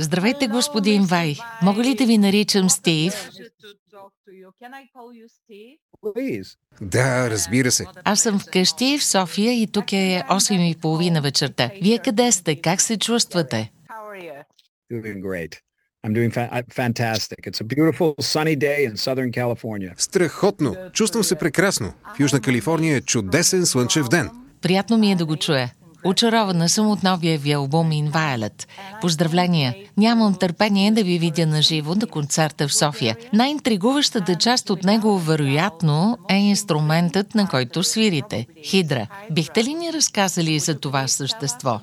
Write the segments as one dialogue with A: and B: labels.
A: Здравейте, господин Вай. Мога ли да ви наричам Стив?
B: Да, разбира се.
A: Аз съм вкъщи в София и тук е 8.30 вечерта. Вие къде сте? Как се чувствате?
B: Страхотно. Чувствам се прекрасно. В Южна Калифорния е чудесен слънчев ден.
A: Приятно ми е да го чуя. Очарована съм от новия ви албум In Violet. Поздравления! Нямам търпение да ви видя на живо на концерта в София. Най-интригуващата част от него, вероятно, е инструментът, на който свирите – хидра. Бихте ли ни разказали за това същество?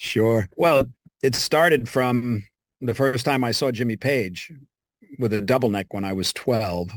C: Sure. Well, it started from the first time I saw Jimmy Page with a double neck when I was 12.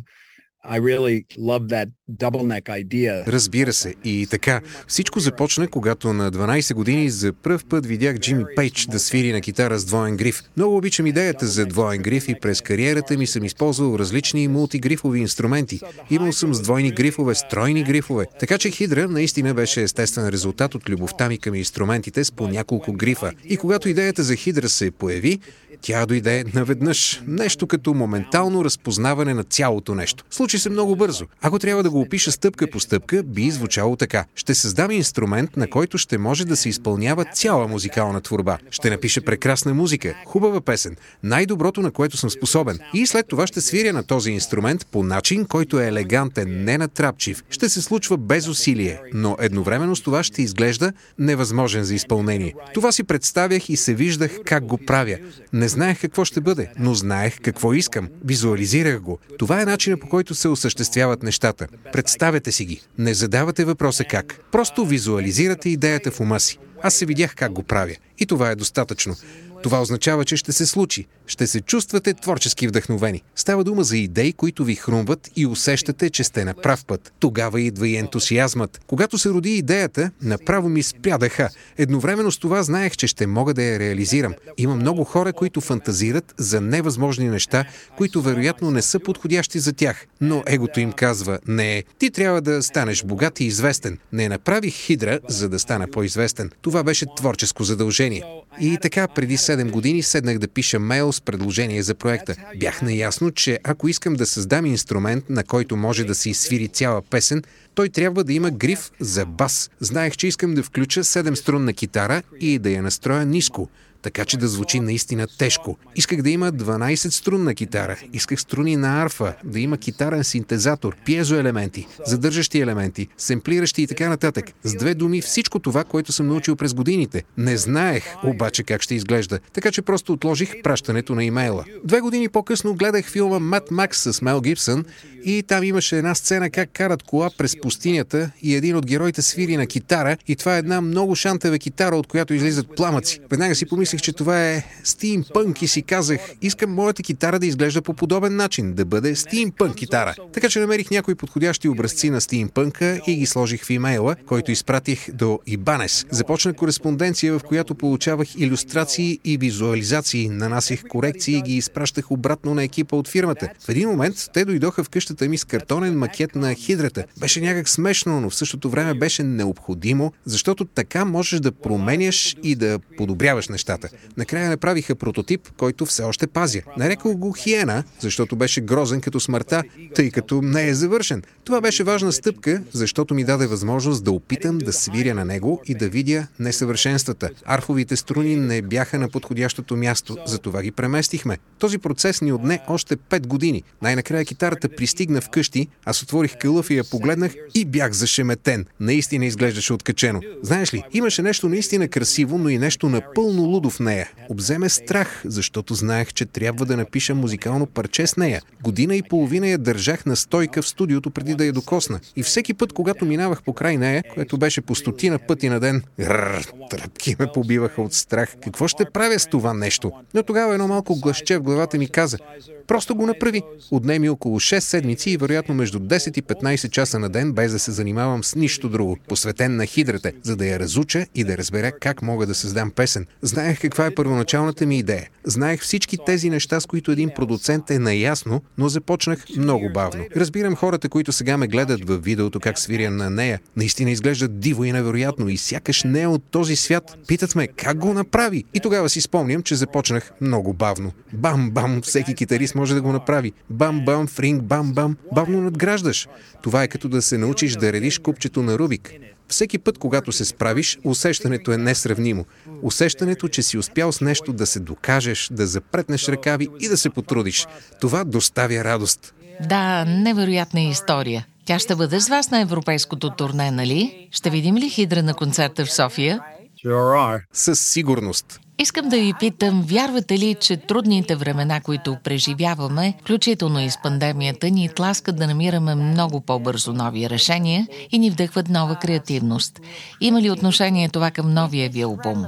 B: Разбира се. И така, всичко започна, когато на 12 години за пръв път видях Джимми Пейдж да свири на китара с двоен гриф. Много обичам идеята за двоен гриф и през кариерата ми съм използвал различни мултигрифови инструменти. Имал съм с двойни грифове, с тройни грифове. Така че хидра наистина беше естествен резултат от любовта ми към инструментите с по няколко грифа. И когато идеята за хидра се появи, тя дойде наведнъж. Нещо като моментално разпознаване на цялото нещо. Случи се много бързо. Ако трябва да го опиша стъпка по стъпка, би звучало така. Ще създам инструмент, на който ще може да се изпълнява цяла музикална творба. Ще напиша прекрасна музика, хубава песен, най-доброто на което съм способен. И след това ще свиря на този инструмент по начин, който е елегантен, не натрапчив. Ще се случва без усилие, но едновременно с това ще изглежда невъзможен за изпълнение. Това си представях и се виждах как го правя. Не знаех какво ще бъде, но знаех какво искам. Визуализирах го. Това е начинът по който се осъществяват нещата. Представете си ги. Не задавате въпроса как. Просто визуализирате идеята в ума си. Аз се видях как го правя. И това е достатъчно. Това означава, че ще се случи. Ще се чувствате творчески вдъхновени. Става дума за идеи, които ви хрумват и усещате, че сте на прав път. Тогава идва и ентусиазмът. Когато се роди идеята, направо ми спря дъха. Едновременно с това знаех, че ще мога да я реализирам. Има много хора, които фантазират за невъзможни неща, които вероятно не са подходящи за тях. Но егото им казва, не, ти трябва да станеш богат и известен. Не направих хидра, за да стана по-известен. Това беше творческо задължение. И така, преди 7 години седнах да пиша мейл с предложение за проекта. Бях наясно, че ако искам да създам инструмент, на който може да се изсвири цяла песен, той трябва да има гриф за бас. Знаех, че искам да включа 7 струнна китара и да я настроя ниско така че да звучи наистина тежко. Исках да има 12 струнна китара, исках струни на арфа, да има китарен синтезатор, пиезоелементи, задържащи елементи, семплиращи и така нататък. С две думи всичко това, което съм научил през годините. Не знаех обаче как ще изглежда, така че просто отложих пращането на имейла. Две години по-късно гледах филма Мат Макс с Мел Гибсън и там имаше една сцена как карат кола през пустинята и един от героите свири на китара и това е една много шантава китара, от която излизат пламъци. Веднага си помислих, че това е стимпънк и си казах, искам моята китара да изглежда по подобен начин, да бъде стимпънк китара. Така че намерих някои подходящи образци на стимпънка и ги сложих в имейла, който изпратих до Ибанес. Започна кореспонденция, в която получавах иллюстрации и визуализации, нанасях корекции и ги изпращах обратно на екипа от фирмата. В един момент те дойдоха в къщата ми с картонен макет на хидрата. Беше някак смешно, но в същото време беше необходимо, защото така можеш да променяш и да подобряваш нещата. Накрая направиха прототип, който все още пазя. Нарекох го Хиена, защото беше грозен като смъртта, тъй като не е завършен. Това беше важна стъпка, защото ми даде възможност да опитам да свиря на него и да видя несъвършенствата. Арфовите струни не бяха на подходящото място, затова ги преместихме. Този процес ни отне още 5 години. Най-накрая китарата пристигна вкъщи, аз отворих кълъв и я погледнах и бях зашеметен. Наистина изглеждаше откачено. Знаеш ли, имаше нещо наистина красиво, но и нещо напълно лудо в нея. Обземе страх, защото знаех, че трябва да напиша музикално парче с нея. Година и половина я държах на стойка в студиото преди да я докосна. И всеки път, когато минавах по край нея, което беше по стотина пъти на ден, рррр, тръпки ме побиваха от страх. Какво ще правя с това нещо? Но тогава едно малко гласче в главата ми каза, просто го направи. Отне ми около 6 седмици и вероятно между 10 и 15 часа на ден, без да се занимавам с нищо друго, посветен на хидрата, за да я разуча и да разбера как мога да създам песен. Знаех Каква е първоначалната ми идея. Знаех всички тези неща, с които един продуцент е наясно, но започнах много бавно. Разбирам хората, които сега ме гледат в видеото как свиря на нея. Наистина изглеждат диво и невероятно и сякаш не е от този свят. Питат ме как го направи. И тогава си спомням, че започнах много бавно. Бам-бам, всеки китарист може да го направи. Бам-бам, фринг, бам-бам. Бавно надграждаш. Това е като да се научиш да редиш купчето на Рубик. Всеки път, когато се справиш, усещането е несравнимо. Усещането, че си успял с нещо да се докажеш, да запретнеш ръкави и да се потрудиш. Това доставя радост.
A: Да, невероятна история. Тя ще бъде с вас на европейското турне, нали? Ще видим ли Хидра на концерта в София?
B: Със сигурност.
A: Искам да ви питам, вярвате ли, че трудните времена, които преживяваме, включително и с пандемията, ни тласкат да намираме много по-бързо нови решения и ни вдъхват нова креативност? Има ли отношение това към новия ви албум?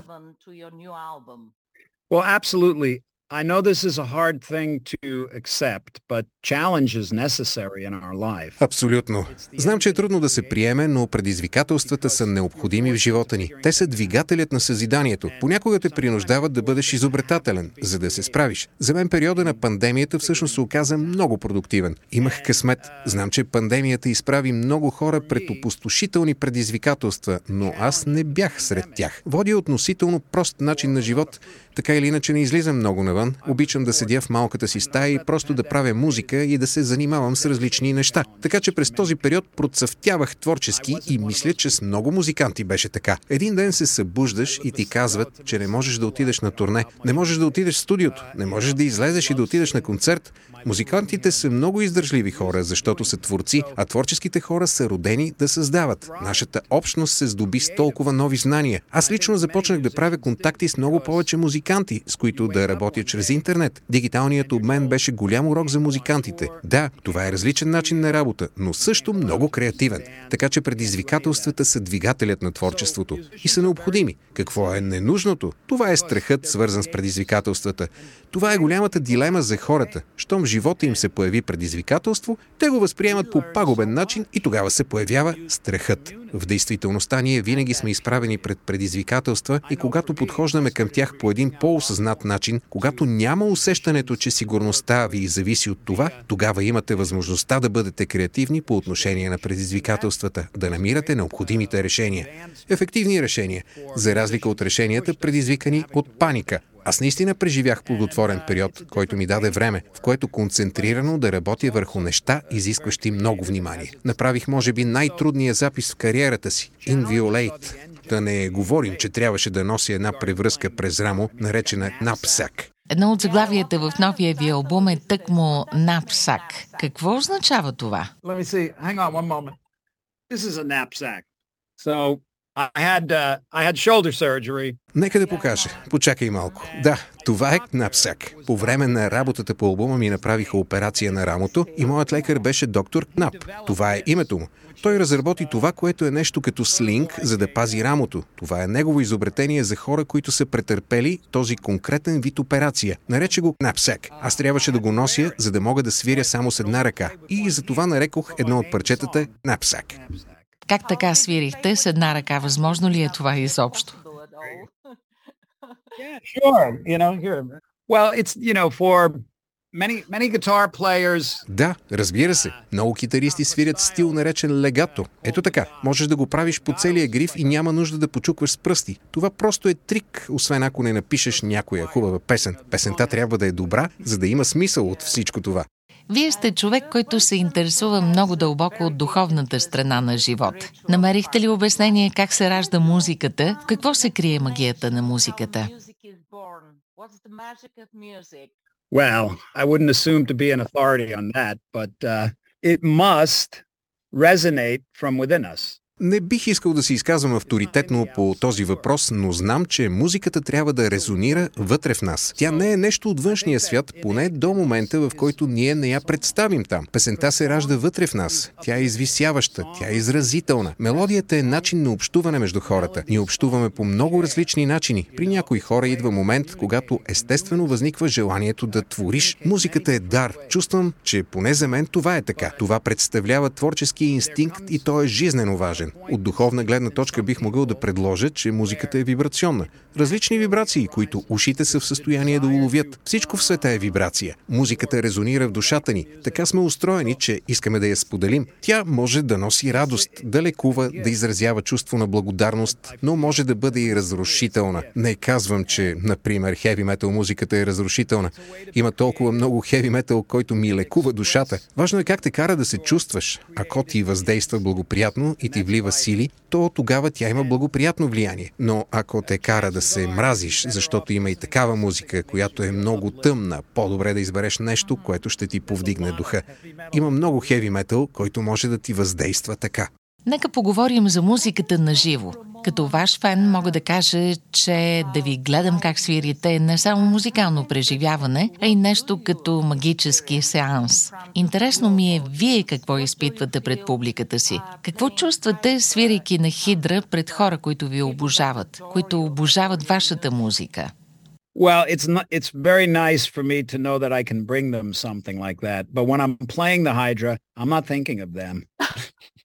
C: Well, absolutely. I know this is a hard thing to accept, but challenge is necessary in our life.
B: Абсолютно. Знам, че е трудно да се приеме, но предизвикателствата са необходими в живота ни. Те са двигателят на съзиданието. Понякога те принуждават да бъдеш изобретателен, за да се справиш. За мен периода на пандемията всъщност се оказа много продуктивен. Имах късмет. Знам, че пандемията изправи много хора пред опустошителни предизвикателства, но аз не бях сред тях. Водя относително прост начин на живот, така или иначе не излизам много навън. Обичам да седя в малката си стая и просто да правя музика и да се занимавам с различни неща. Така че през този период процъфтявах творчески и мисля, че с много музиканти беше така. Един ден се събуждаш и ти казват, че не можеш да отидеш на турне, не можеш да отидеш в студиото, не можеш да излезеш и да отидеш на концерт. Музикантите са много издържливи хора, защото са творци, а творческите хора са родени да създават. Нашата общност се здоби с толкова нови знания. Аз лично започнах да правя контакти с много повече музиканти, с които да работя чрез интернет. Дигиталният обмен беше голям урок за музикантите. Да, това е различен начин на работа, но също много креативен. Така че предизвикателствата са двигателят на творчеството и са необходими. Какво е ненужното? Това е страхът, свързан с предизвикателствата. Това е голямата дилема за хората. Щом живота им се появи предизвикателство, те го възприемат по пагубен начин и тогава се появява страхът. В действителността ние винаги сме изправени пред предизвикателства и когато подхождаме към тях по един по-осъзнат начин, когато няма усещането, че сигурността ви зависи от това, тогава имате възможността да бъдете креативни по отношение на предизвикателствата, да намирате необходимите решения. Ефективни решения, за разлика от решенията, предизвикани от паника, аз наистина преживях плодотворен период, който ми даде време, в което концентрирано да работя върху неща, изискващи много внимание. Направих, може би, най-трудния запис в кариерата си – Inviolate. Да не говорим, че трябваше да нося една превръзка през рамо, наречена напсак.
A: Едно от заглавията в новия ви албум е тъкмо напсак. Какво означава това?
C: Let me see. Hang on one moment. This is a knapsack. So Uh.
B: Нека да покажа. Почакай малко. Да, това е Кнапсак. По време на работата по албума ми направиха операция на рамото и моят лекар беше доктор Кнап. Това е името му. Той разработи това, което е нещо като слинг, за да пази рамото. Това е негово изобретение за хора, които са претърпели този конкретен вид операция. Нарече го Кнапсак. Аз трябваше да го нося, за да мога да свиря само с една ръка. И за това нарекох едно от парчетата Кнапсак.
A: Как така свирихте с една ръка? Възможно ли е това изобщо?
B: Да, разбира се. Много китаристи свирят стил наречен легато. Ето така. Можеш да го правиш по целия гриф и няма нужда да почукваш с пръсти. Това просто е трик, освен ако не напишеш някоя хубава песен. Песента трябва да е добра, за да има смисъл от всичко това.
A: Вие сте човек, който се интересува много дълбоко от духовната страна на живот. Намерихте ли обяснение как се ражда музиката? В какво се крие магията на музиката?
C: Well, I wouldn't assume to be an authority on that, but uh, it must resonate from within us.
B: Не бих искал да се изказвам авторитетно по този въпрос, но знам, че музиката трябва да резонира вътре в нас. Тя не е нещо от външния свят, поне до момента, в който ние не я представим там. Песента се ражда вътре в нас. Тя е извисяваща, тя е изразителна. Мелодията е начин на общуване между хората. Ние общуваме по много различни начини. При някои хора идва момент, когато естествено възниква желанието да твориш. Музиката е дар. Чувствам, че поне за мен това е така. Това представлява творчески инстинкт и той е жизнено важен. От духовна гледна точка бих могъл да предложа, че музиката е вибрационна. Различни вибрации, които ушите са в състояние да уловят. Всичко в света е вибрация. Музиката резонира в душата ни. Така сме устроени, че искаме да я споделим. Тя може да носи радост, да лекува, да изразява чувство на благодарност, но може да бъде и разрушителна. Не казвам, че, например, хеви метал музиката е разрушителна. Има толкова много хеви метал, който ми лекува душата. Важно е как те кара да се чувстваш. Ако ти въздейства благоприятно и ти влива сили, то тогава тя има благоприятно влияние. Но ако те кара да се мразиш, защото има и такава музика, която е много тъмна, по-добре да избереш нещо, което ще ти повдигне духа. Има много хеви метал, който може да ти въздейства така.
A: Нека поговорим за музиката на живо. Като ваш фен мога да кажа, че да ви гледам как свирите е не само музикално преживяване, а и нещо като магически сеанс. Интересно ми е вие какво изпитвате пред публиката си. Какво чувствате, свирайки на хидра пред хора, които ви обожават, които обожават вашата музика?
C: Well, it's not, it's very nice for me to know that I can bring them something like that. But when I'm playing the Hydra, I'm not thinking of them.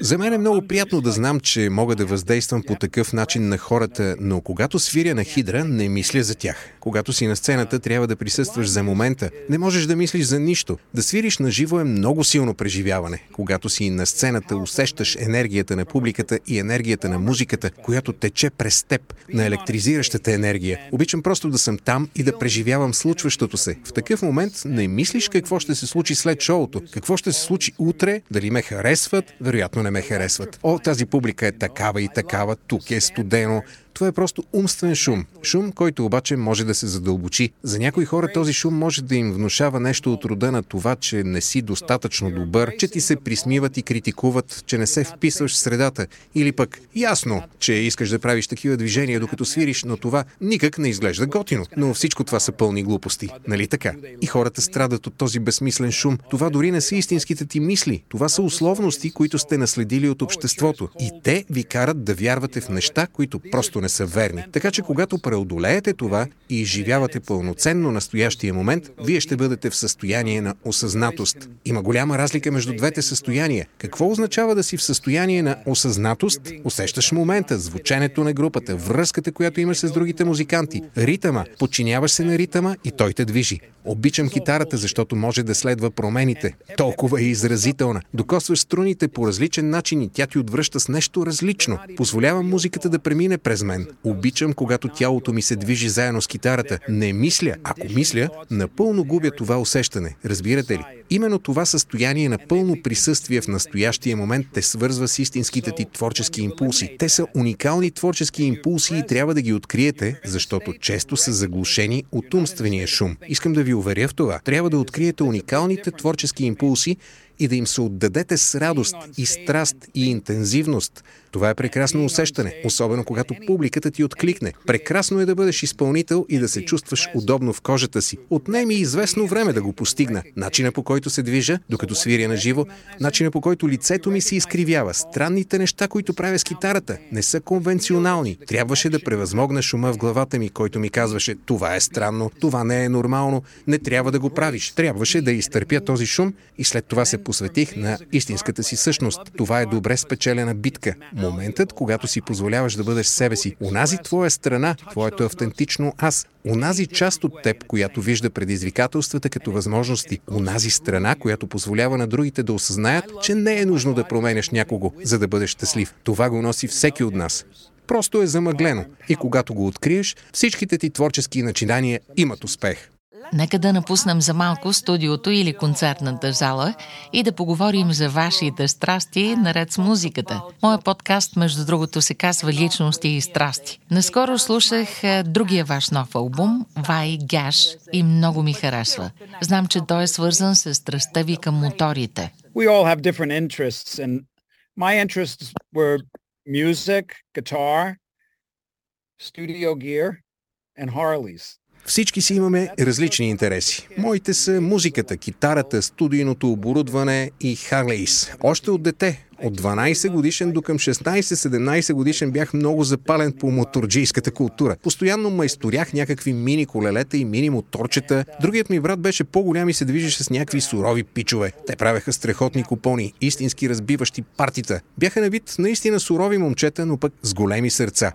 B: За мен е много приятно да знам, че мога да въздействам по такъв начин на хората, но когато свиря на хидра, не мисля за тях. Когато си на сцената, трябва да присъстваш за момента. Не можеш да мислиш за нищо. Да свириш на живо е много силно преживяване. Когато си на сцената, усещаш енергията на публиката и енергията на музиката, която тече през теб, на електризиращата енергия. Обичам просто да съм там и да преживявам случващото се. В такъв момент не мислиш какво ще се случи след шоуто, какво ще се случи утре, дали ме харесват, вероятно не ме харесват. О, тази публика е такава и такава, тук е студено, това е просто умствен шум. Шум, който обаче може да се задълбочи. За някои хора този шум може да им внушава нещо от рода на това, че не си достатъчно добър, че ти се присмиват и критикуват, че не се вписваш в средата. Или пък ясно, че искаш да правиш такива движения докато свириш, но това никак не изглежда готино. Но всичко това са пълни глупости. Нали така? И хората страдат от този безсмислен шум. Това дори не са истинските ти мисли. Това са условности, които сте наследили от обществото. И те ви карат да вярвате в неща, които просто не са верни. Така че когато преодолеете това и изживявате пълноценно настоящия момент, вие ще бъдете в състояние на осъзнатост. Има голяма разлика между двете състояния. Какво означава да си в състояние на осъзнатост? Усещаш момента, звученето на групата, връзката, която имаш с другите музиканти, ритъма, подчиняваш се на ритъма и той те движи. Обичам китарата, защото може да следва промените. Толкова е изразителна. Докосваш струните по различен начин и тя ти отвръща с нещо различно. Позволявам музиката да премине през мен. Обичам, когато тялото ми се движи заедно с китарата. Не мисля. Ако мисля, напълно губя това усещане. Разбирате ли? Именно това състояние на пълно присъствие в настоящия момент те свързва с истинските ти творчески импулси. Те са уникални творчески импулси и трябва да ги откриете, защото често са заглушени от умствения шум. Искам да ви уверя в това. Трябва да откриете уникалните творчески импулси и да им се отдадете с радост и страст и интензивност. Това е прекрасно усещане, особено когато публиката ти откликне. Прекрасно е да бъдеш изпълнител и да се чувстваш удобно в кожата си. Отнеми известно време да го постигна. Начина по който се движа, докато свиря на живо, начина по който лицето ми се изкривява, странните неща, които правя с китарата, не са конвенционални. Трябваше да превъзмогна шума в главата ми, който ми казваше това е странно, това не е нормално, не трябва да го правиш. Трябваше да изтърпя този шум и след това се посветих на истинската си същност. Това е добре спечелена битка. Моментът, когато си позволяваш да бъдеш себе си. Унази твоя страна, твоето автентично аз. Унази част от теб, която вижда предизвикателствата като възможности. Унази страна, която позволява на другите да осъзнаят, че не е нужно да променяш някого, за да бъдеш щастлив. Това го носи всеки от нас просто е замъглено. И когато го откриеш, всичките ти творчески начинания имат успех.
A: Нека да напуснем за малко студиото или концертната зала и да поговорим за вашите страсти наред с музиката. Моя подкаст, между другото, се казва Личности и страсти. Наскоро слушах е, другия ваш нов албум, Вай Гаш, и много ми харесва. Знам, че той е свързан с страстта ви към моторите.
C: We all have different interests and my interests were music, guitar, studio gear and Harleys.
B: Всички си имаме различни интереси. Моите са музиката, китарата, студийното оборудване и Харлейс. Още от дете, от 12 годишен до към 16-17 годишен бях много запален по моторджийската култура. Постоянно майсторях някакви мини колелета и мини моторчета. Другият ми брат беше по-голям и се движеше с някакви сурови пичове. Те правеха страхотни купони, истински разбиващи партита. Бяха на вид наистина сурови момчета, но пък с големи сърца.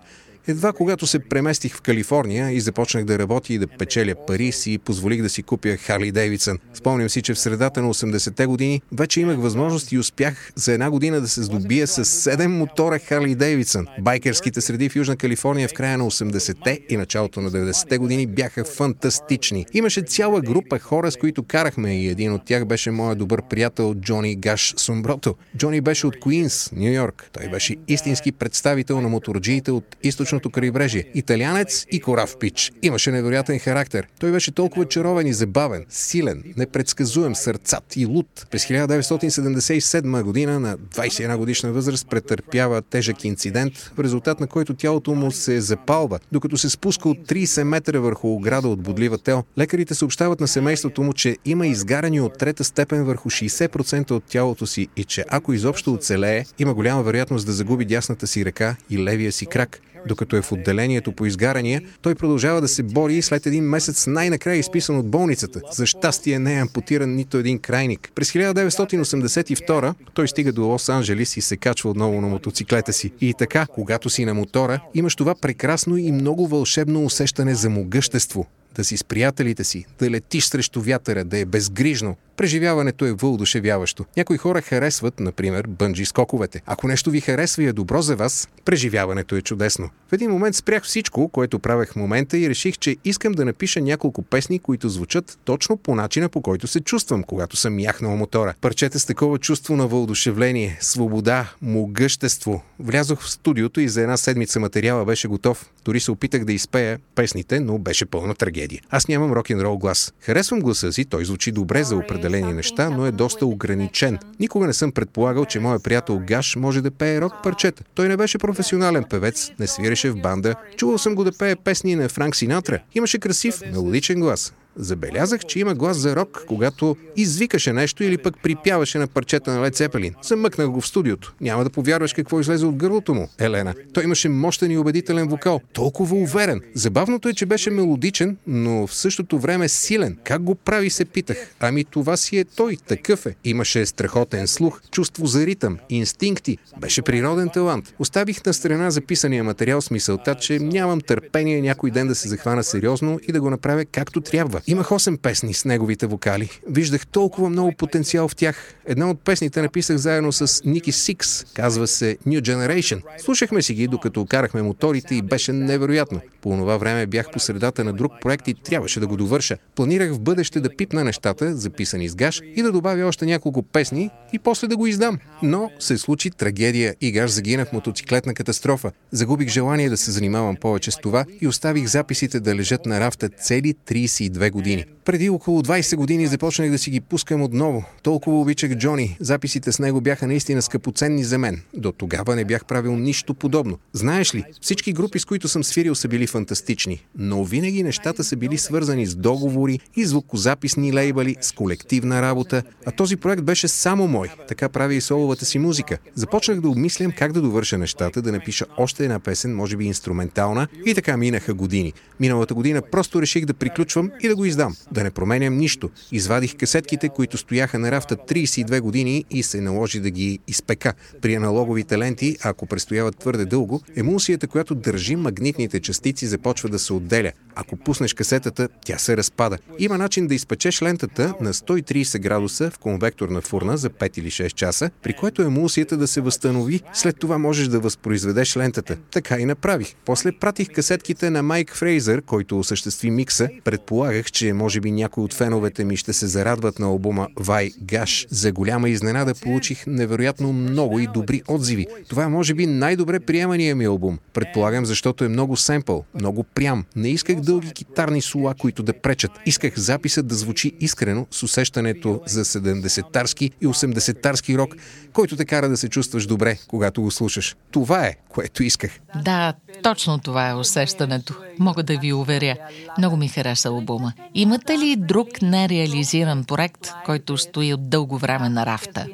B: Едва когато се преместих в Калифорния и започнах да работя и да печеля пари, си позволих да си купя Харли Дейвидсън. Спомням си, че в средата на 80-те години вече имах възможност и успях за една година да се здобия с 7 мотора Харли Дейвидсън. Байкерските среди в Южна Калифорния в края на 80-те и началото на 90-те години бяха фантастични. Имаше цяла група хора, с които карахме и един от тях беше моят добър приятел Джони Гаш Сумброто. Джони беше от Куинс, Нью Йорк. Той беше истински представител на моторджиите от източно източното крайбрежие. Италианец и корав пич. Имаше невероятен характер. Той беше толкова чаровен и забавен, силен, непредсказуем, сърцат и луд. През 1977 година на 21 годишна възраст претърпява тежък инцидент, в резултат на който тялото му се запалва, докато се спуска от 30 метра върху ограда от бодлива тел. Лекарите съобщават на семейството му, че има изгарани от трета степен върху 60% от тялото си и че ако изобщо оцелее, има голяма вероятност да загуби дясната си ръка и левия си крак. Докато е в отделението по изгарания, той продължава да се бори и след един месец най-накрая е изписан от болницата. За щастие не е ампутиран нито един крайник. През 1982 той стига до Лос-Анджелис и се качва отново на мотоциклета си. И така, когато си на мотора, имаш това прекрасно и много вълшебно усещане за могъщество да си с приятелите си, да летиш срещу вятъра, да е безгрижно, Преживяването е вълдушевяващо. Някои хора харесват, например, бънджи скоковете. Ако нещо ви харесва и е добро за вас, преживяването е чудесно. В един момент спрях всичко, което правех в момента и реших, че искам да напиша няколко песни, които звучат точно по начина, по който се чувствам, когато съм яхнал мотора. Парчета с такова чувство на вълдушевление, свобода, могъщество. Влязох в студиото и за една седмица материала беше готов. Дори се опитах да изпея песните, но беше пълна трагедия. Аз нямам рок-н-рол глас. Харесвам гласа си, той звучи добре за определен определени неща, но е доста ограничен. Никога не съм предполагал, че моят приятел Гаш може да пее рок парчета. Той не беше професионален певец, не свиреше в банда. Чувал съм го да пее песни на Франк Синатра. Имаше красив, мелодичен глас. Забелязах, че има глас за рок, когато извикаше нещо или пък припяваше на парчета на Лед Цепелин. Замъкнах го в студиото. Няма да повярваш какво излезе от гърлото му, Елена. Той имаше мощен и убедителен вокал. Толкова уверен. Забавното е, че беше мелодичен, но в същото време силен. Как го прави, се питах. Ами това си е той, такъв е. Имаше страхотен слух, чувство за ритъм, инстинкти. Беше природен талант. Оставих на страна записания материал с мисълта, че нямам търпение някой ден да се захвана сериозно и да го направя както трябва. Имах 8 песни с неговите вокали. Виждах толкова много потенциал в тях. Една от песните написах заедно с Ники Сикс. Казва се New Generation. Слушахме си ги, докато карахме моторите и беше невероятно. По това време бях по средата на друг проект и трябваше да го довърша. Планирах в бъдеще да пипна нещата, записани с гаш, и да добавя още няколко песни и после да го издам. Но се случи трагедия и гаш загина в мотоциклетна катастрофа. Загубих желание да се занимавам повече с това и оставих записите да лежат на рафта цели 32 години години. Преди около 20 години започнах да си ги пускам отново. Толкова обичах Джони. Записите с него бяха наистина скъпоценни за мен. До тогава не бях правил нищо подобно. Знаеш ли, всички групи, с които съм свирил, са били фантастични. Но винаги нещата са били свързани с договори и звукозаписни лейбали, с колективна работа. А този проект беше само мой. Така прави и соловата си музика. Започнах да обмислям как да довърша нещата, да напиша още една песен, може би инструментална. И така минаха години. Миналата година просто реших да приключвам и да го издам. Да не променям нищо. Извадих касетките, които стояха на рафта 32 години и се наложи да ги изпека. При аналоговите ленти, ако престояват твърде дълго, емулсията, която държи магнитните частици, започва да се отделя. Ако пуснеш касетата, тя се разпада. Има начин да изпечеш лентата на 130 градуса в конвекторна фурна за 5 или 6 часа, при което емулсията да се възстанови. След това можеш да възпроизведеш лентата. Така и направих. После пратих касетките на Майк Фрейзър, който осъществи микса. Предполагах, Мислех, че може би някои от феновете ми ще се зарадват на албума Вай Гаш. За голяма изненада получих невероятно много и добри отзиви. Това е може би най-добре приемания ми албум. Предполагам, защото е много семпъл, много прям. Не исках дълги китарни сула, които да пречат. Исках записът да звучи искрено с усещането за 70-тарски и 80-тарски рок, който те кара да се чувстваш добре, когато го слушаш. Това е, което исках.
A: Да, точно това е усещането. Мога да ви уверя. Много ми хареса албума. Имате ли друг нереализиран проект, който стои от дълго време на рафта?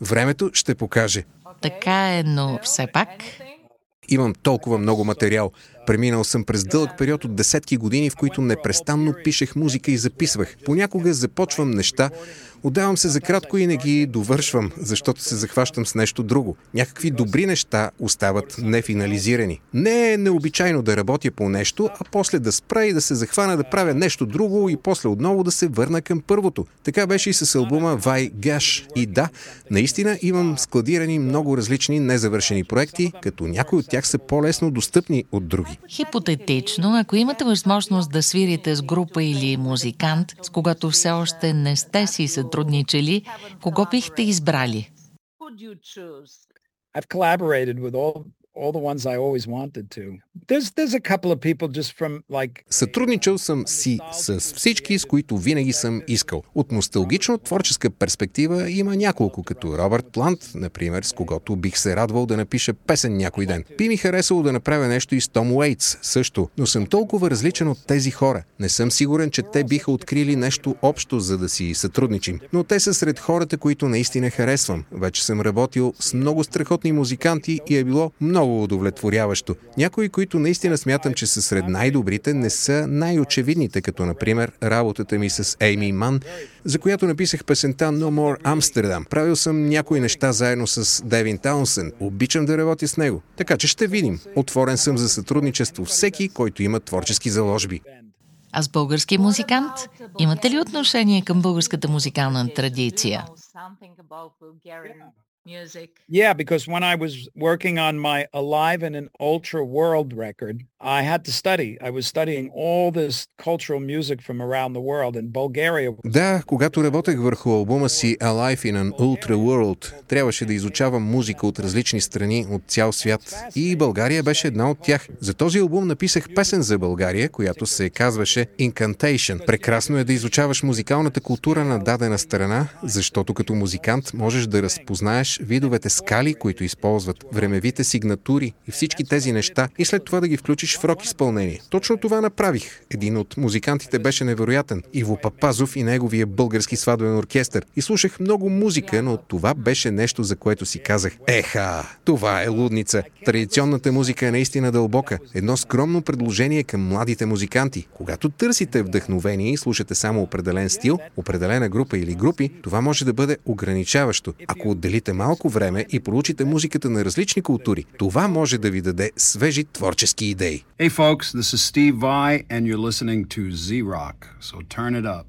B: Времето ще покаже.
A: Така е, но все пак...
B: Имам толкова много материал. Преминал съм през дълъг период от десетки години, в които непрестанно пишех музика и записвах. Понякога започвам неща, Отдавам се за кратко и не ги довършвам, защото се захващам с нещо друго. Някакви добри неща остават нефинализирани. Не е необичайно да работя по нещо, а после да спра и да се захвана да правя нещо друго и после отново да се върна към първото. Така беше и с албума Вай Гаш. И да, наистина имам складирани много различни незавършени проекти, като някои от тях са по-лесно достъпни от други.
A: Хипотетично, ако имате възможност да свирите с група или музикант, с когато все още не сте си сътрудничали, кого бихте избрали?
C: I've collaborated with all all the ones I always wanted to.
B: Сътрудничал съм си с всички, с които винаги съм искал. От носталгично творческа перспектива има няколко, като Робърт Плант, например, с когото бих се радвал да напиша песен някой ден. Би ми харесало да направя нещо и с Том Уейтс също, но съм толкова различен от тези хора. Не съм сигурен, че те биха открили нещо общо, за да си сътрудничим. Но те са сред хората, които наистина харесвам. Вече съм работил с много страхотни музиканти и е било много удовлетворяващо. Някои, които наистина смятам, че са сред най-добрите, не са най-очевидните, като например работата ми с Ейми Ман, за която написах песента No More Amsterdam. Правил съм някои неща заедно с Девин Таунсен. Обичам да работя с него. Така че ще видим. Отворен съм за сътрудничество всеки, който има творчески заложби.
A: А с български музикант? Имате ли отношение към българската музикална традиция?
C: Music. Yeah, because when I was working on my Alive in an Ultra World record, I had to study. I was studying all this cultural music from around the world in Bulgaria.
B: Да, когато работех върху албума си Alive in an Ultra World, трябваше да изучавам музика от различни страни от цял свят. И България беше една от тях. За този албум написах песен за България, която се казваше Incantation. Прекрасно е да изучаваш музикалната култура на дадена страна, защото като музикант можеш да разпознаеш видовете скали, които използват, времевите сигнатури и всички тези неща и след това да ги включиш в рок изпълнение. Точно това направих. Един от музикантите беше невероятен. Иво Папазов и неговия български сватбен оркестър. И слушах много музика, но това беше нещо, за което си казах Еха, това е лудница. Традиционната музика е наистина дълбока. Едно скромно предложение към младите музиканти. Когато търсите вдъхновение и слушате само определен стил, определена група или групи, това може да бъде ограничаващо. Ако отделите малко време и проучите музиката на различни култури, това може да ви даде свежи творчески идеи.
D: Hey folks, this is Steve Vai and you're listening to Z-Rock, so turn it up.